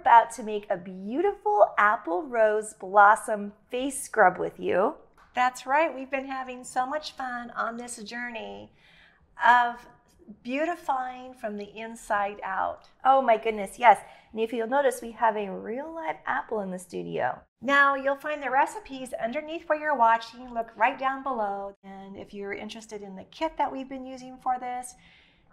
about to make a beautiful apple rose blossom face scrub with you. That's right. We've been having so much fun on this journey of beautifying from the inside out. Oh my goodness, yes. And if you'll notice, we have a real live apple in the studio. Now, you'll find the recipes underneath where you're watching. Look right down below. And if you're interested in the kit that we've been using for this,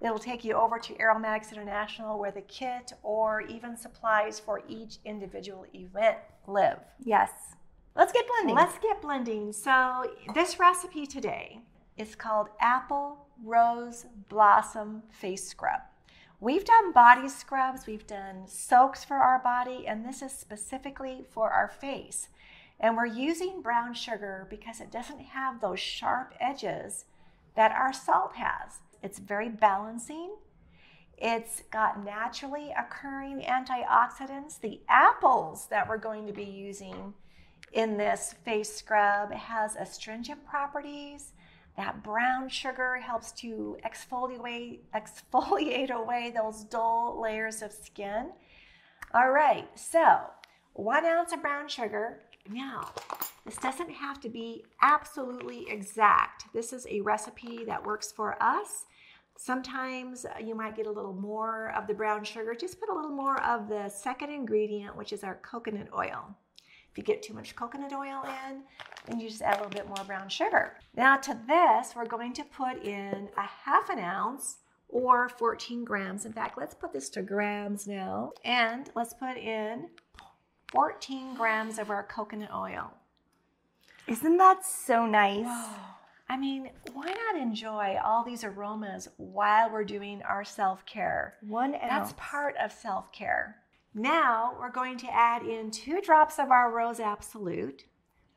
it'll take you over to Aromatics International where the kit or even supplies for each individual event live. Yes. Let's get blending. Let's get blending. So, this recipe today is called Apple Rose Blossom Face Scrub. We've done body scrubs, we've done soaks for our body, and this is specifically for our face. And we're using brown sugar because it doesn't have those sharp edges that our salt has. It's very balancing. It's got naturally occurring antioxidants. The apples that we're going to be using in this face scrub has astringent properties. That brown sugar helps to exfoliate, exfoliate away those dull layers of skin. All right, so one ounce of brown sugar. Now, this doesn't have to be absolutely exact. This is a recipe that works for us. Sometimes uh, you might get a little more of the brown sugar. Just put a little more of the second ingredient, which is our coconut oil. If you get too much coconut oil in, then you just add a little bit more brown sugar. Now to this, we're going to put in a half an ounce or 14 grams. In fact, let's put this to grams now. And let's put in 14 grams of our coconut oil. Isn't that so nice? I mean, why not enjoy all these aromas while we're doing our self care? One ounce. That's part of self care. Now we're going to add in two drops of our Rose Absolute.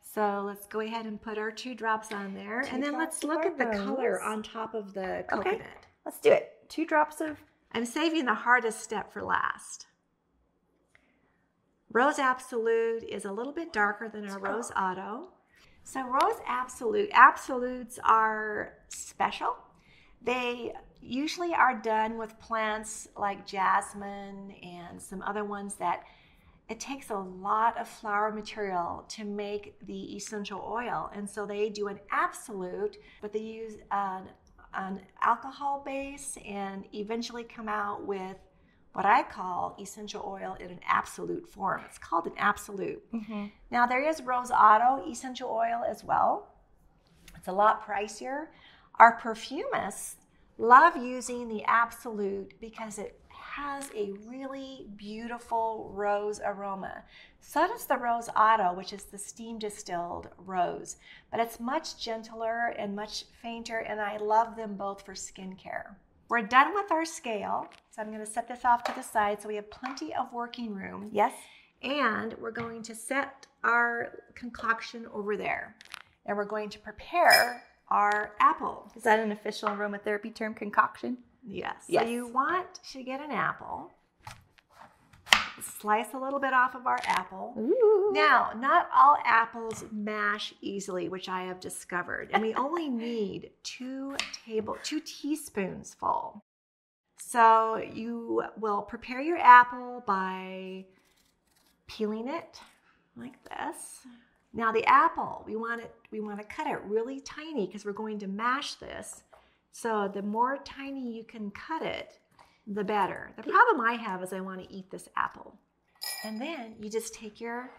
So let's go ahead and put our two drops on there. Two and then let's look at the rose. color on top of the coconut. Okay, let's do it. Two drops of I'm saving the hardest step for last. Rose Absolute is a little bit darker than our Rose Otto. So Rose Absolute, Absolutes are special. They usually are done with plants like jasmine and some other ones that it takes a lot of flower material to make the essential oil. And so they do an absolute, but they use an, an alcohol base and eventually come out with what I call essential oil in an absolute form. It's called an absolute. Mm-hmm. Now, there is Rose Otto essential oil as well. It's a lot pricier. Our perfumists love using the absolute because it has a really beautiful rose aroma. So does the Rose Otto, which is the steam distilled rose, but it's much gentler and much fainter, and I love them both for skincare. We're done with our scale, so I'm going to set this off to the side so we have plenty of working room. yes. And we're going to set our concoction over there. And we're going to prepare our apple. Is that an official aromatherapy term? Concoction. Yes. Yes. So you want to get an apple. Slice a little bit off of our apple. Ooh. Now, not all apples mash easily, which I have discovered, and we only need two table, two teaspoons full. So you will prepare your apple by peeling it like this. Now the apple, we want it, we want to cut it really tiny because we're going to mash this. So the more tiny you can cut it, the better. The problem I have is I want to eat this apple. And then you just take your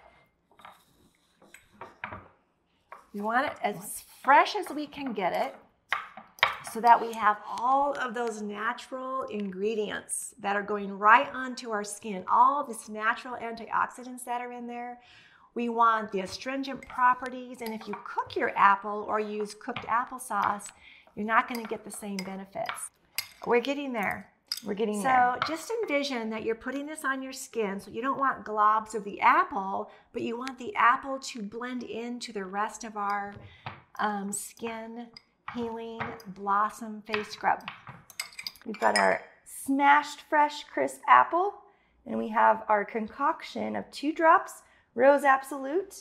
you want it as fresh as we can get it so that we have all of those natural ingredients that are going right onto our skin, all this natural antioxidants that are in there. We want the astringent properties, and if you cook your apple or use cooked applesauce, you're not going to get the same benefits. We're getting there. We're getting So there. just envision that you're putting this on your skin. So you don't want globs of the apple, but you want the apple to blend into the rest of our um, skin healing blossom face scrub. We've got our smashed fresh crisp apple, and we have our concoction of two drops rose absolute,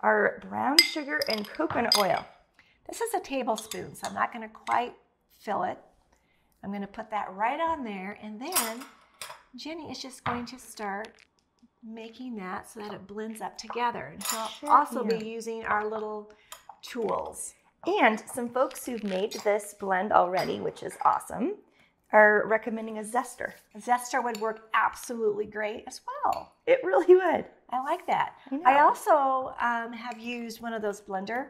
our brown sugar, and coconut oil. This is a tablespoon, so I'm not going to quite fill it. I'm going to put that right on there, and then Jenny is just going to start making that so that it blends up together. And so Sure I'll also can. be using our little tools. And some folks who've made this blend already, which is awesome, are recommending a zester. A zester would work absolutely great as well. It really would. I like that. I. I also um, have used one of those blender,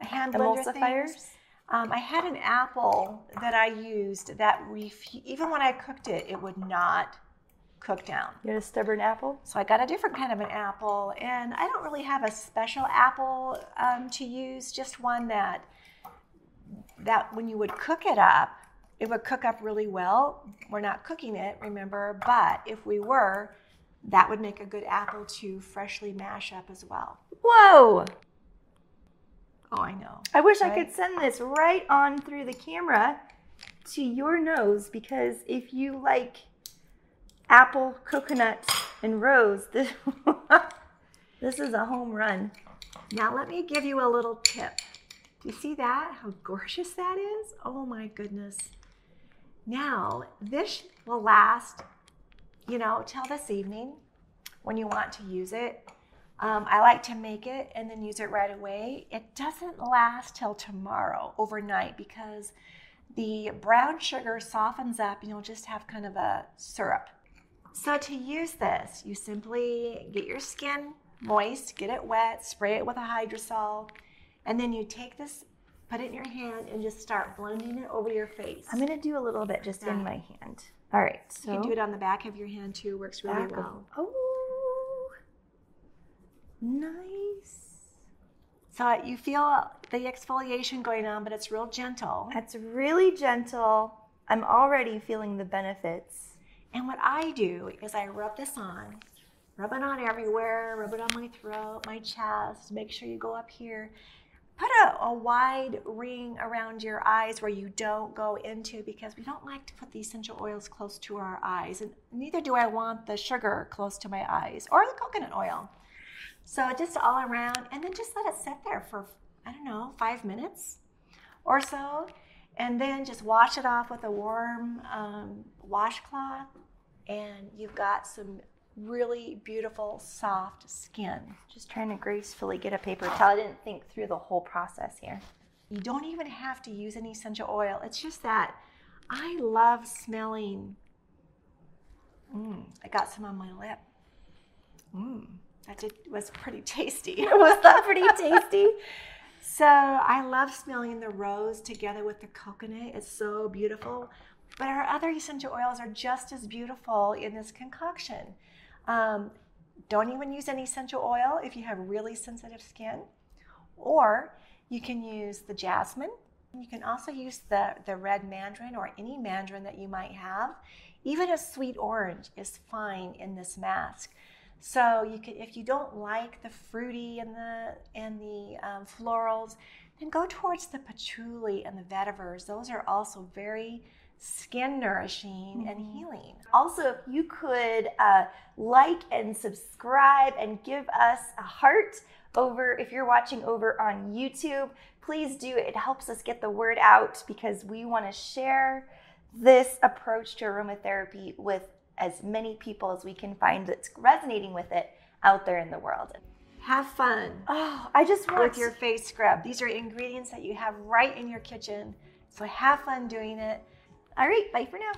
hand blender Emulsifiers? things. Um, I had an apple that I used that refu- even when I cooked it, it would not cook down. You had a stubborn apple? So I got a different kind of an apple, and I don't really have a special apple um, to use. Just one that that when you would cook it up, it would cook up really well. We're not cooking it, remember, but if we were, that would make a good apple to freshly mash up as well. Whoa! Oh, I know. I wish I could send this right on through the camera to your nose because if you like apple, coconut, and rose, this, this is a home run. Now let me give you a little tip. Do you see that? How gorgeous that is? Oh my goodness. Now, this will last, you know, till this evening when you want to use it. Um, I like to make it and then use it right away. It doesn't last till tomorrow, overnight, because the brown sugar softens up and you'll just have kind of a syrup. So to use this, you simply get your skin moist, get it wet, spray it with a hydrosol, and then you take this, put it in your hand, and just start blending it over your face. I'm gonna do a little bit just in my hand. All right, so you can do it on the back of your hand too. Works really back of- well. Oh, nice. So you feel the exfoliation going on, but it's real gentle. It's really gentle. I'm already feeling the benefits. And what I do is I rub this on, rub it on everywhere, rub it on my throat, my chest, make sure you go up here. Put a, a wide ring around your eyes where you don't go into because we don't like to put the essential oils close to our eyes. And neither do I want the sugar close to my eyes or the coconut oil. So just all around and then just let it sit there for, I don't know, five minutes or so. And then just wash it off with a warm um, washcloth, and you've got some really beautiful, soft skin. Just trying to gracefully get a paper towel. I didn't think through the whole process here. You don't even have to use any essential oil. It's just that I love smelling. Mm, I got some on my lip. Mm, that did, was pretty tasty. Was that pretty tasty? So I love smelling the rose together with the coconut. It's so beautiful. But our other essential oils are just as beautiful in this concoction. Um, don't even use any essential oil if you have really sensitive skin. Or you can use the jasmine. You can also use the, the red mandarin or any mandarin that you might have. Even a sweet orange is fine in this mask. So you could, if you don't like the fruity and the and the um, florals, then go towards the patchouli and the vetivers. Those are also very skin nourishing and healing. Also, if you could uh, like and subscribe and give us a heart over, if you're watching over on YouTube, please do. It helps us get the word out because we want to share this approach to aromatherapy with as many people as we can find that's resonating with it out there in the world. Have fun Oh, I just want with your face scrub. These are ingredients that you have right in your kitchen. So have fun doing it. All right, bye for now.